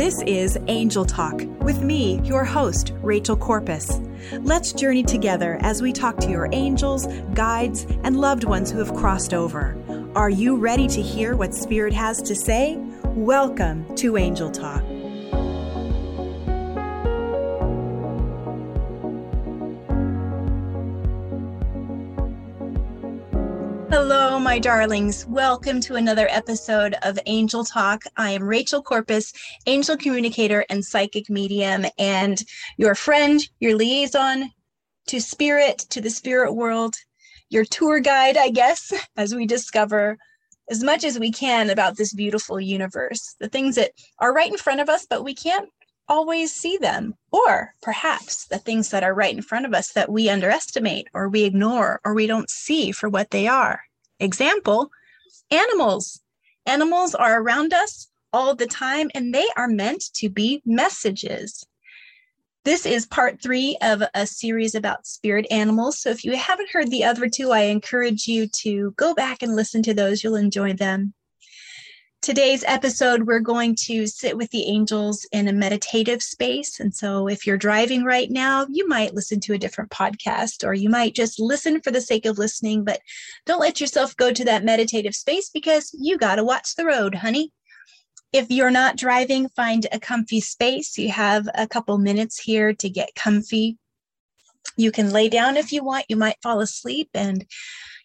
This is Angel Talk with me, your host, Rachel Corpus. Let's journey together as we talk to your angels, guides, and loved ones who have crossed over. Are you ready to hear what Spirit has to say? Welcome to Angel Talk. My darlings. Welcome to another episode of Angel Talk. I am Rachel Corpus, angel communicator and psychic medium, and your friend, your liaison to spirit, to the spirit world, your tour guide, I guess, as we discover as much as we can about this beautiful universe, the things that are right in front of us, but we can't always see them, or perhaps the things that are right in front of us that we underestimate or we ignore or we don't see for what they are. Example animals. Animals are around us all the time and they are meant to be messages. This is part three of a series about spirit animals. So if you haven't heard the other two, I encourage you to go back and listen to those. You'll enjoy them. Today's episode, we're going to sit with the angels in a meditative space. And so, if you're driving right now, you might listen to a different podcast or you might just listen for the sake of listening, but don't let yourself go to that meditative space because you got to watch the road, honey. If you're not driving, find a comfy space. You have a couple minutes here to get comfy. You can lay down if you want. You might fall asleep and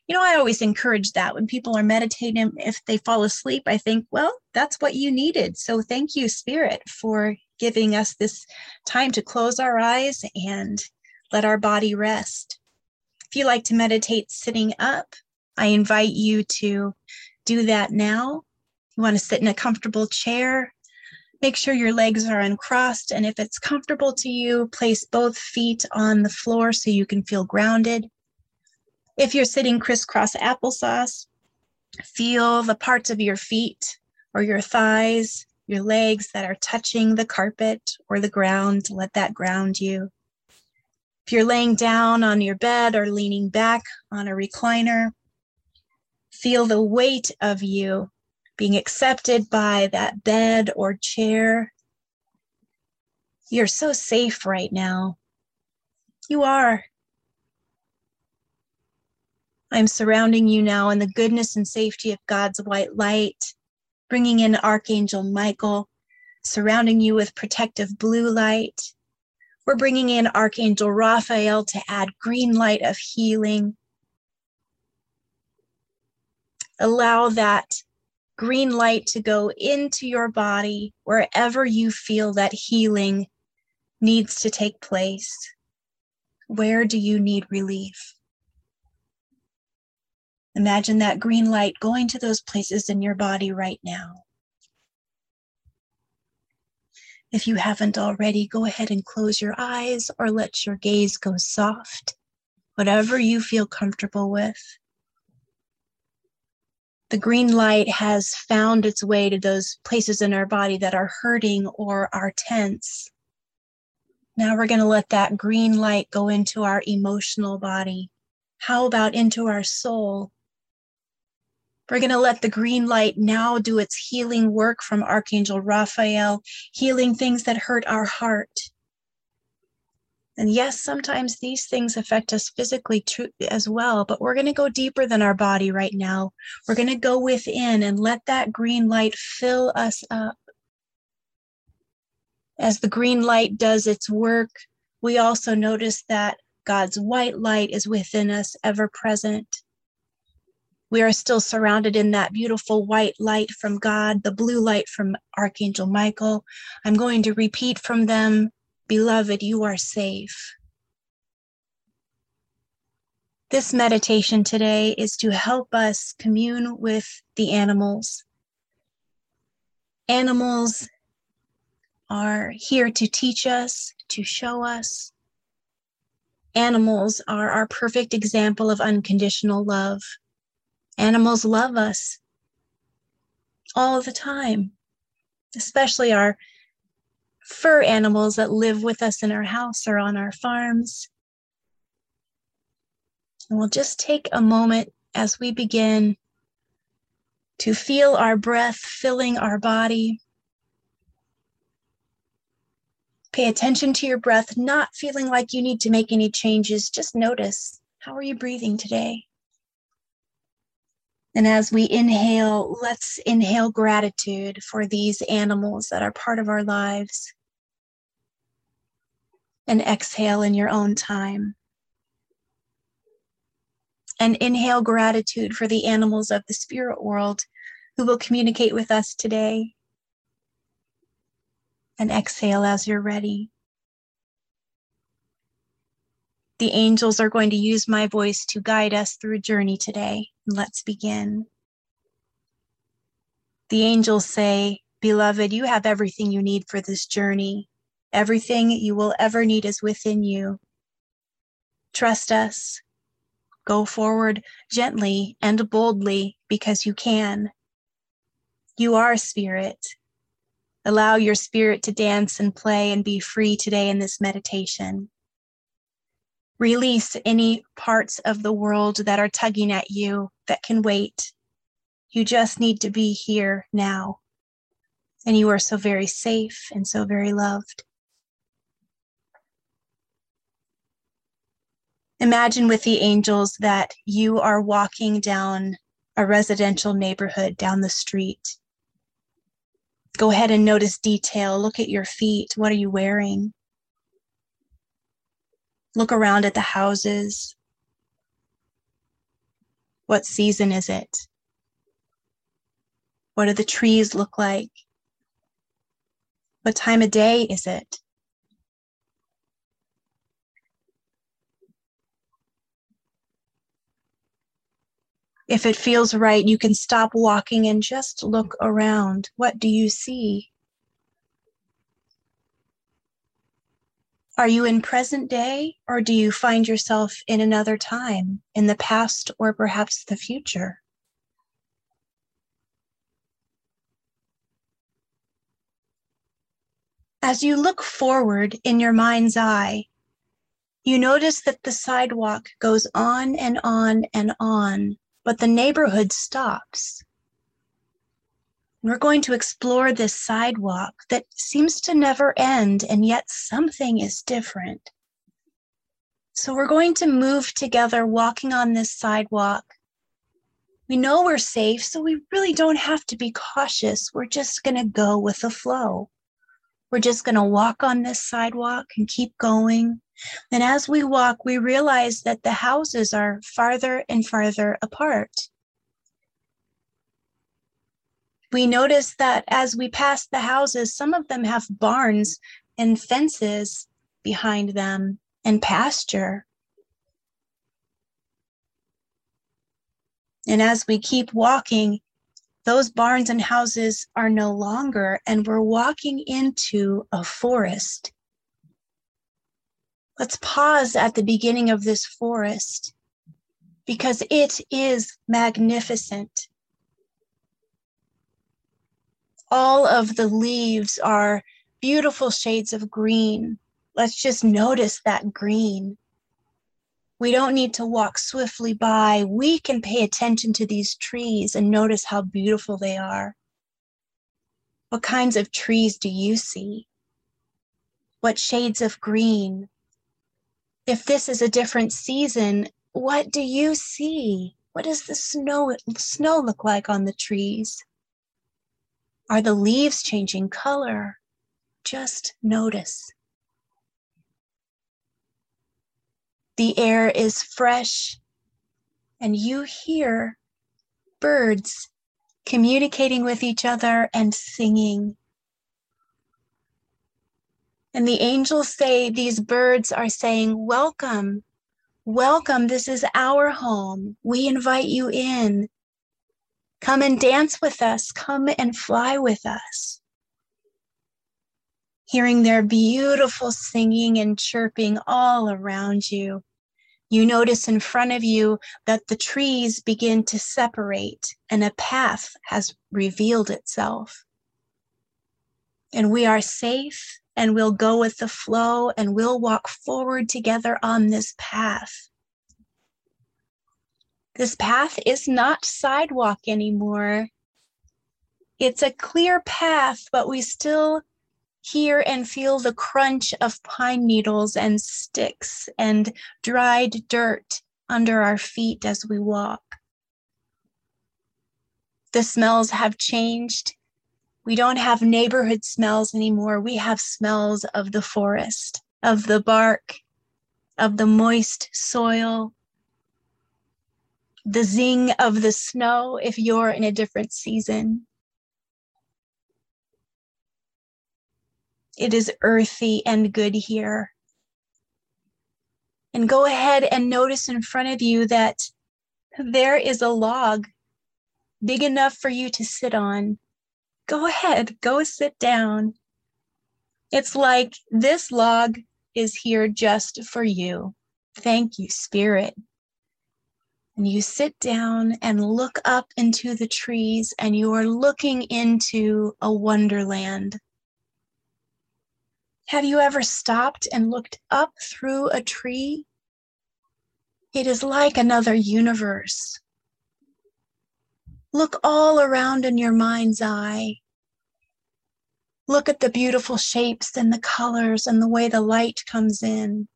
you know, I always encourage that when people are meditating, if they fall asleep, I think, well, that's what you needed. So thank you, Spirit, for giving us this time to close our eyes and let our body rest. If you like to meditate sitting up, I invite you to do that now. You want to sit in a comfortable chair. Make sure your legs are uncrossed. And if it's comfortable to you, place both feet on the floor so you can feel grounded. If you're sitting crisscross applesauce, feel the parts of your feet or your thighs, your legs that are touching the carpet or the ground. Let that ground you. If you're laying down on your bed or leaning back on a recliner, feel the weight of you being accepted by that bed or chair. You're so safe right now. You are. I'm surrounding you now in the goodness and safety of God's white light, bringing in Archangel Michael, surrounding you with protective blue light. We're bringing in Archangel Raphael to add green light of healing. Allow that green light to go into your body wherever you feel that healing needs to take place. Where do you need relief? Imagine that green light going to those places in your body right now. If you haven't already, go ahead and close your eyes or let your gaze go soft, whatever you feel comfortable with. The green light has found its way to those places in our body that are hurting or are tense. Now we're going to let that green light go into our emotional body. How about into our soul? We're going to let the green light now do its healing work from Archangel Raphael, healing things that hurt our heart. And yes, sometimes these things affect us physically too, as well, but we're going to go deeper than our body right now. We're going to go within and let that green light fill us up. As the green light does its work, we also notice that God's white light is within us, ever present. We are still surrounded in that beautiful white light from God, the blue light from Archangel Michael. I'm going to repeat from them Beloved, you are safe. This meditation today is to help us commune with the animals. Animals are here to teach us, to show us. Animals are our perfect example of unconditional love. Animals love us all the time, especially our fur animals that live with us in our house or on our farms. And we'll just take a moment as we begin to feel our breath filling our body. Pay attention to your breath, not feeling like you need to make any changes. Just notice how are you breathing today? And as we inhale, let's inhale gratitude for these animals that are part of our lives. And exhale in your own time. And inhale gratitude for the animals of the spirit world who will communicate with us today. And exhale as you're ready. The angels are going to use my voice to guide us through a journey today. Let's begin. The angels say, Beloved, you have everything you need for this journey. Everything you will ever need is within you. Trust us. Go forward gently and boldly because you can. You are spirit. Allow your spirit to dance and play and be free today in this meditation. Release any parts of the world that are tugging at you that can wait. You just need to be here now. And you are so very safe and so very loved. Imagine with the angels that you are walking down a residential neighborhood down the street. Go ahead and notice detail. Look at your feet. What are you wearing? Look around at the houses. What season is it? What do the trees look like? What time of day is it? If it feels right, you can stop walking and just look around. What do you see? Are you in present day or do you find yourself in another time, in the past or perhaps the future? As you look forward in your mind's eye, you notice that the sidewalk goes on and on and on, but the neighborhood stops. We're going to explore this sidewalk that seems to never end, and yet something is different. So we're going to move together walking on this sidewalk. We know we're safe, so we really don't have to be cautious. We're just going to go with the flow. We're just going to walk on this sidewalk and keep going. And as we walk, we realize that the houses are farther and farther apart we notice that as we pass the houses, some of them have barns and fences behind them and pasture. And as we keep walking, those barns and houses are no longer, and we're walking into a forest. Let's pause at the beginning of this forest because it is magnificent all of the leaves are beautiful shades of green. Let's just notice that green. We don't need to walk swiftly by. We can pay attention to these trees and notice how beautiful they are. What kinds of trees do you see? What shades of green? If this is a different season, what do you see? What does the snow, snow look like on the trees? Are the leaves changing color? Just notice. The air is fresh, and you hear birds communicating with each other and singing. And the angels say these birds are saying, Welcome, welcome. This is our home. We invite you in. Come and dance with us. Come and fly with us. Hearing their beautiful singing and chirping all around you, you notice in front of you that the trees begin to separate and a path has revealed itself. And we are safe and we'll go with the flow and we'll walk forward together on this path. This path is not sidewalk anymore. It's a clear path, but we still hear and feel the crunch of pine needles and sticks and dried dirt under our feet as we walk. The smells have changed we don't have neighborhood smells anymore. We have smells of the forest, of the bark, of the moist soil, the zing of the snow if you're in a different season. It is earthy and good here. And go ahead and notice in front of you that there is a log big enough for you to sit on go ahead, go sit down. It's like this log is here just for you. Thank you, Spirit. And you sit down and look up into the trees, and you are looking into a wonderland. Have you ever stopped and looked up through a tree? It is like another universe. Look all around in your mind's eye. Look at the beautiful shapes and the colors and the way the light comes in.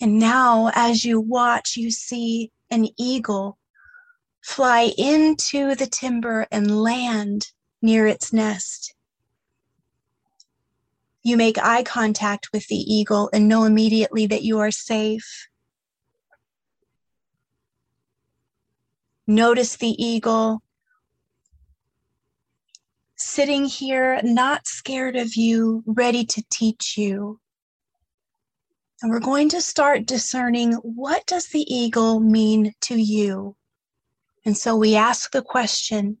And now, as you watch, you see an eagle fly into the timber and land near its nest. You make eye contact with the eagle and know immediately that you are safe. Notice the eagle sitting here, not scared of you, ready to teach you. And we're going to start discerning what does the eagle mean to you? And so we ask the question,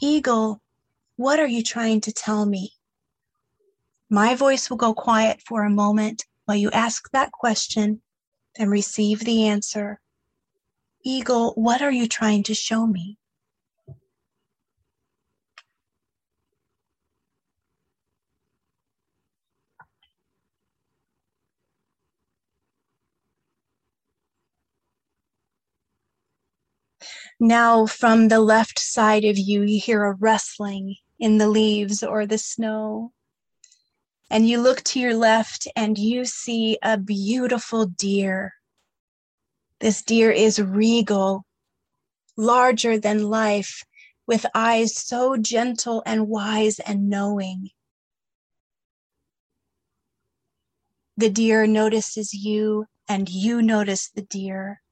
Eagle, what are you trying to tell me? My voice will go quiet for a moment while you ask that question and receive the answer. Eagle, what are you trying to show me? Now, from the left side of you, you hear a rustling in the leaves or the snow. And you look to your left and you see a beautiful deer this deer is regal, larger than life, with eyes so gentle and wise and knowing. The deer notices you, and you notice the deer.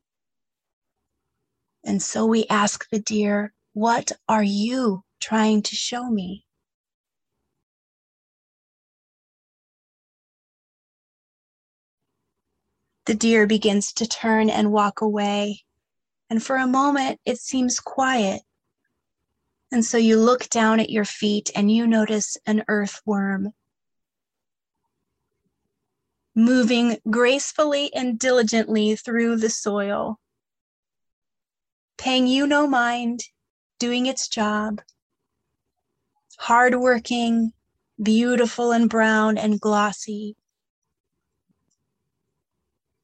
And so we ask the deer, What are you trying to show me? The deer begins to turn and walk away. And for a moment, it seems quiet. And so you look down at your feet and you notice an earthworm moving gracefully and diligently through the soil, paying you no mind, doing its job, hardworking, beautiful and brown and glossy,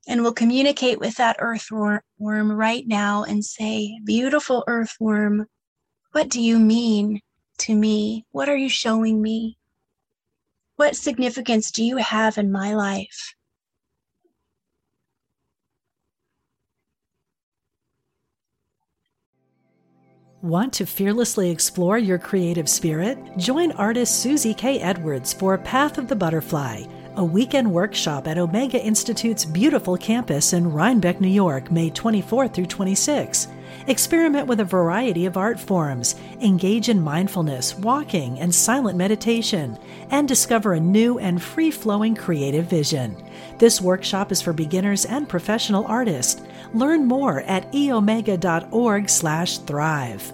and we'll communicate with that earthworm right now and say, Beautiful earthworm, what do you mean to me? What are you showing me? What significance do you have in my life? Want to fearlessly explore your creative spirit? Join artist Susie K. Edwards for Path of the Butterfly a weekend workshop at Omega Institute's beautiful campus in Rhinebeck, New York, May 24 through 26. Experiment with a variety of art forms, engage in mindfulness, walking, and silent meditation, and discover a new and free flowing creative vision. This workshop is for beginners and professional artists. Learn more at eomega.org/thrive.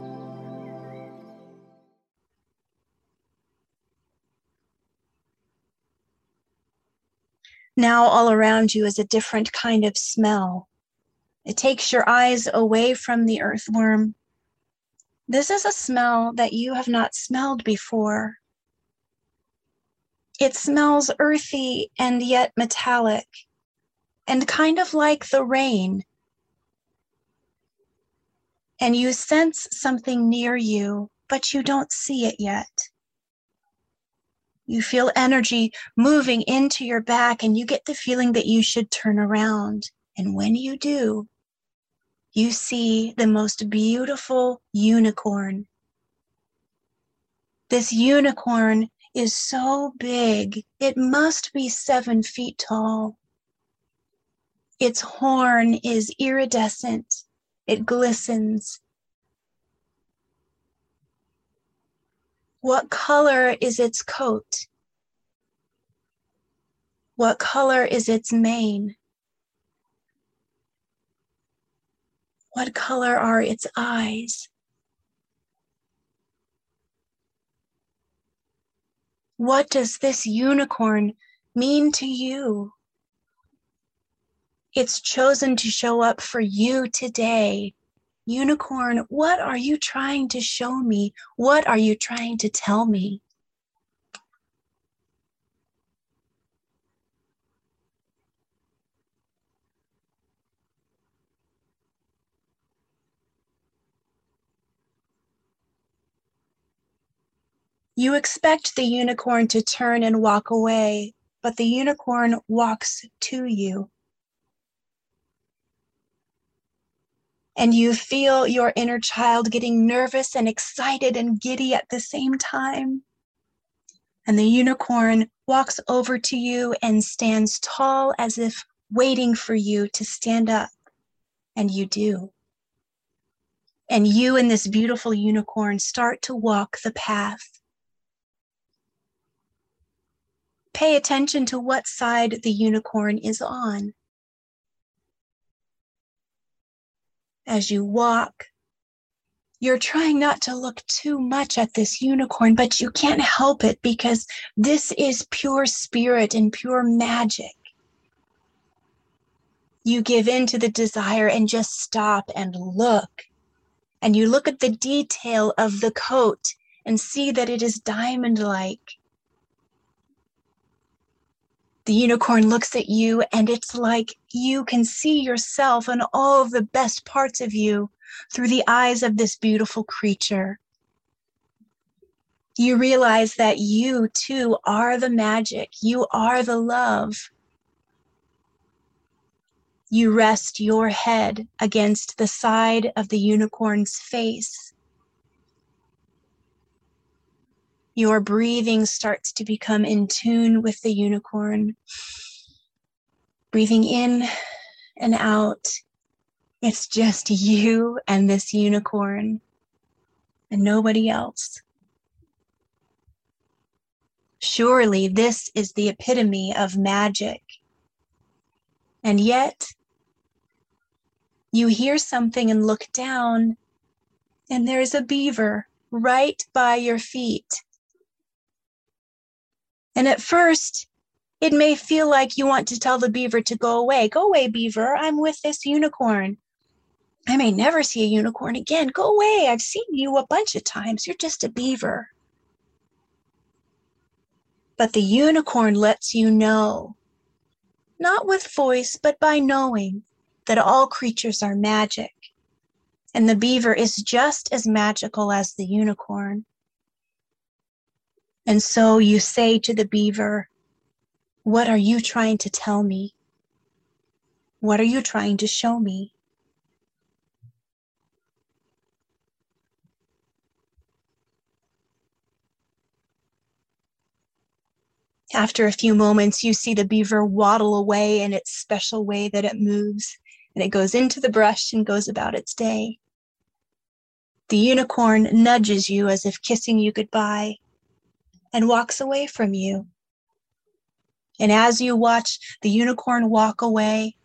Now, all around you is a different kind of smell. It takes your eyes away from the earthworm. This is a smell that you have not smelled before. It smells earthy and yet metallic, and kind of like the rain. And you sense something near you, but you don't see it yet. You feel energy moving into your back, and you get the feeling that you should turn around. And when you do, you see the most beautiful unicorn. This unicorn is so big, it must be seven feet tall. Its horn is iridescent, it glistens, What color is its coat? What color is its mane? What color are its eyes? What does this unicorn mean to you? It's chosen to show up for you today Unicorn, what are you trying to show me? What are you trying to tell me? You expect the unicorn to turn and walk away, but the unicorn walks to you. and you feel your inner child getting nervous and excited and giddy at the same time. And the unicorn walks over to you and stands tall as if waiting for you to stand up. And you do. And you and this beautiful unicorn start to walk the path. Pay attention to what side the unicorn is on. as you walk. You're trying not to look too much at this unicorn, but you can't help it because this is pure spirit and pure magic. You give in to the desire and just stop and look. And you look at the detail of the coat and see that it is diamond like the unicorn looks at you and it's like you can see yourself and all of the best parts of you through the eyes of this beautiful creature. You realize that you too are the magic, you are the love. You rest your head against the side of the unicorn's face your breathing starts to become in tune with the unicorn. Breathing in and out. It's just you and this unicorn and nobody else. Surely this is the epitome of magic. And yet, you hear something and look down, and there's a beaver right by your feet. And at first, it may feel like you want to tell the beaver to go away. Go away, beaver. I'm with this unicorn. I may never see a unicorn again. Go away. I've seen you a bunch of times. You're just a beaver. But the unicorn lets you know, not with voice, but by knowing that all creatures are magic. And the beaver is just as magical as the unicorn. And so you say to the beaver, What are you trying to tell me? What are you trying to show me? After a few moments, you see the beaver waddle away in its special way that it moves, and it goes into the brush and goes about its day. The unicorn nudges you as if kissing you goodbye and walks away from you. And as you watch the unicorn walk away,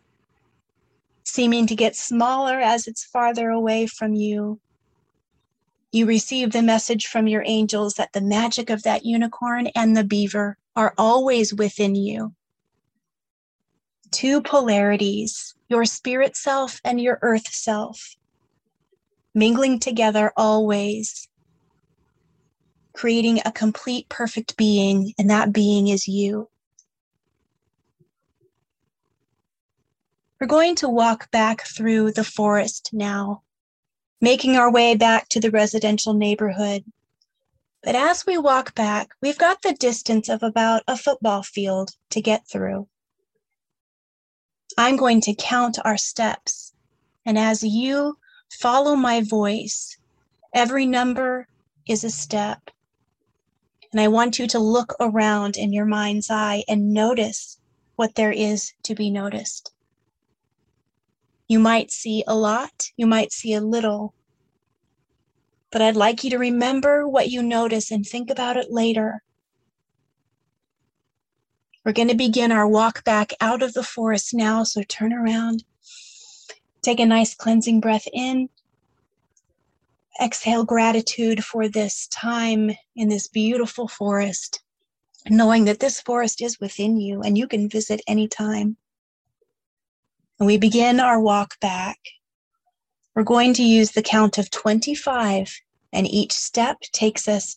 seeming to get smaller as it's farther away from you, you receive the message from your angels that the magic of that unicorn and the beaver are always within you. Two polarities, your spirit self and your earth self, mingling together always, creating a complete, perfect being, and that being is you. We're going to walk back through the forest now, making our way back to the residential neighborhood. But as we walk back, we've got the distance of about a football field to get through. I'm going to count our steps. And as you follow my voice, every number is a step. And I want you to look around in your mind's eye and notice what there is to be noticed. You might see a lot, you might see a little, but I'd like you to remember what you notice and think about it later. We're going to begin our walk back out of the forest now, so turn around. Take a nice cleansing breath in. Exhale gratitude for this time in this beautiful forest, knowing that this forest is within you and you can visit anytime. And we begin our walk back. We're going to use the count of 25, and each step takes us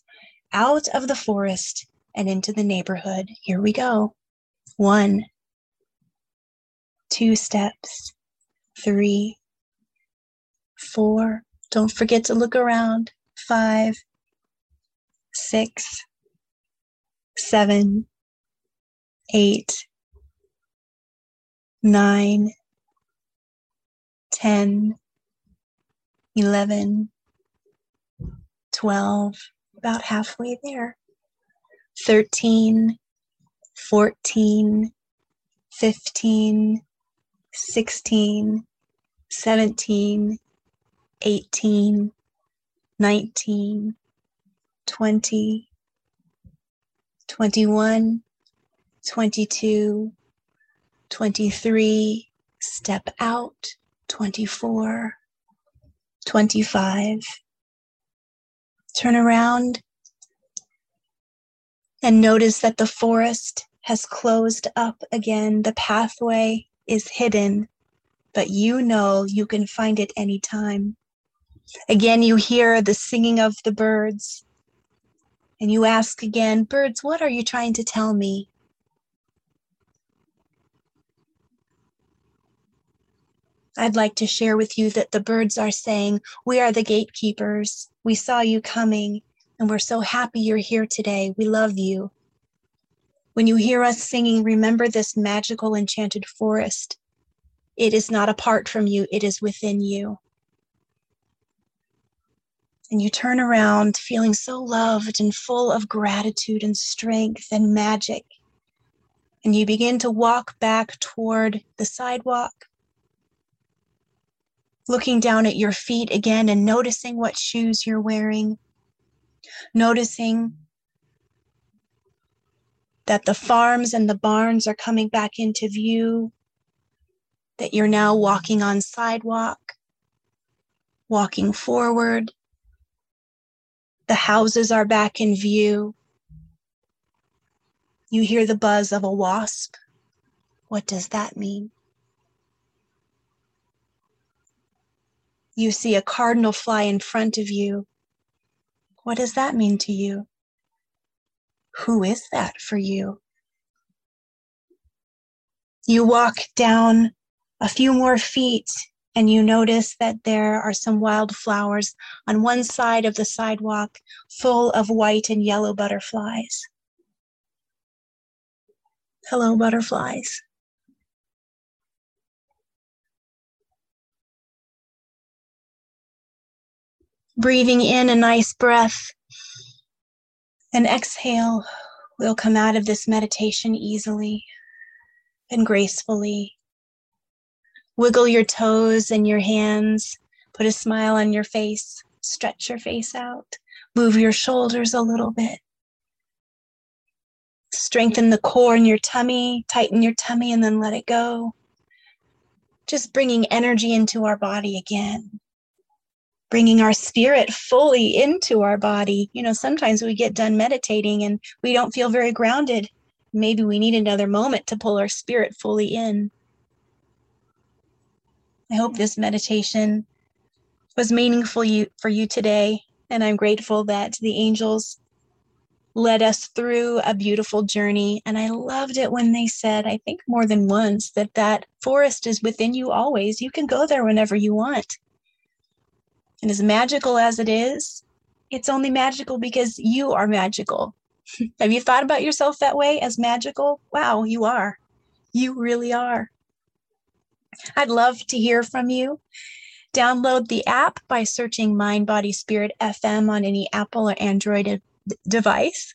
out of the forest and into the neighborhood. Here we go. One, two steps, three, four. Don't forget to look around. Five, six, seven, eight, nine, 10, 11, 12, about halfway there, 13, 14, 15, 16, 17, 18, 19, 20, 21, 22, 23, step out, 24, 25. Turn around and notice that the forest has closed up again. The pathway is hidden, but you know you can find it anytime. Again, you hear the singing of the birds, and you ask again, Birds, what are you trying to tell me? I'd like to share with you that the birds are saying, We are the gatekeepers. We saw you coming, and we're so happy you're here today. We love you. When you hear us singing, remember this magical enchanted forest. It is not apart from you, it is within you. And you turn around feeling so loved and full of gratitude and strength and magic. And you begin to walk back toward the sidewalk looking down at your feet again and noticing what shoes you're wearing, noticing that the farms and the barns are coming back into view, that you're now walking on sidewalk, walking forward. The houses are back in view. You hear the buzz of a wasp. What does that mean? you see a cardinal fly in front of you. What does that mean to you? Who is that for you? You walk down a few more feet and you notice that there are some wildflowers on one side of the sidewalk full of white and yellow butterflies. Hello, butterflies. breathing in a nice breath and exhale we'll come out of this meditation easily and gracefully. Wiggle your toes and your hands, put a smile on your face, stretch your face out, move your shoulders a little bit. Strengthen the core in your tummy, tighten your tummy, and then let it go. Just bringing energy into our body again bringing our spirit fully into our body. You know, sometimes we get done meditating and we don't feel very grounded. Maybe we need another moment to pull our spirit fully in. I hope this meditation was meaningful you, for you today. And I'm grateful that the angels led us through a beautiful journey. And I loved it when they said, I think more than once, that that forest is within you always. You can go there whenever you want. And as magical as it is, it's only magical because you are magical. Have you thought about yourself that way as magical? Wow, you are. You really are. I'd love to hear from you. Download the app by searching Mind, Body, Spirit FM on any Apple or Android device.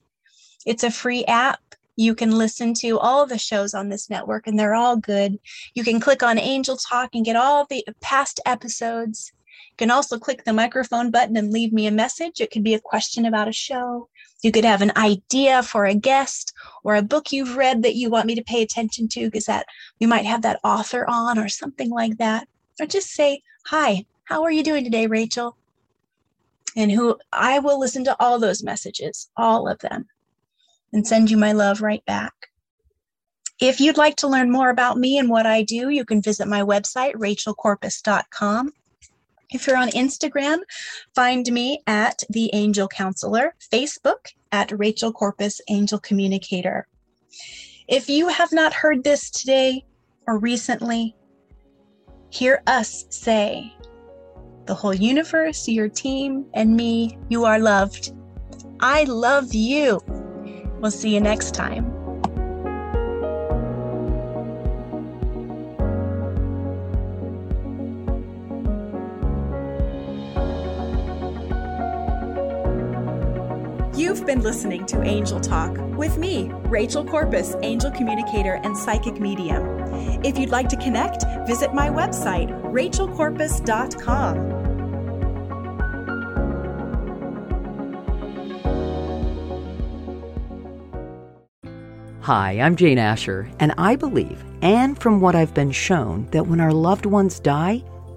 It's a free app. You can listen to all the shows on this network, and they're all good. You can click on Angel Talk and get all the past episodes. You can also click the microphone button and leave me a message. It could be a question about a show. You could have an idea for a guest or a book you've read that you want me to pay attention to because that we might have that author on or something like that. Or just say, "Hi, how are you doing today, Rachel?" And who I will listen to all those messages, all of them, and send you my love right back. If you'd like to learn more about me and what I do, you can visit my website, rachelcorpus.com. If you're on Instagram, find me at The Angel Counselor, Facebook at Rachel Corpus Angel Communicator. If you have not heard this today or recently, hear us say, the whole universe, your team, and me, you are loved. I love you. We'll see you next time. You've been listening to Angel Talk with me, Rachel Corpus, angel communicator and psychic medium. If you'd like to connect, visit my website, rachelcorpus.com. Hi, I'm Jane Asher, and I believe, and from what I've been shown, that when our loved ones die,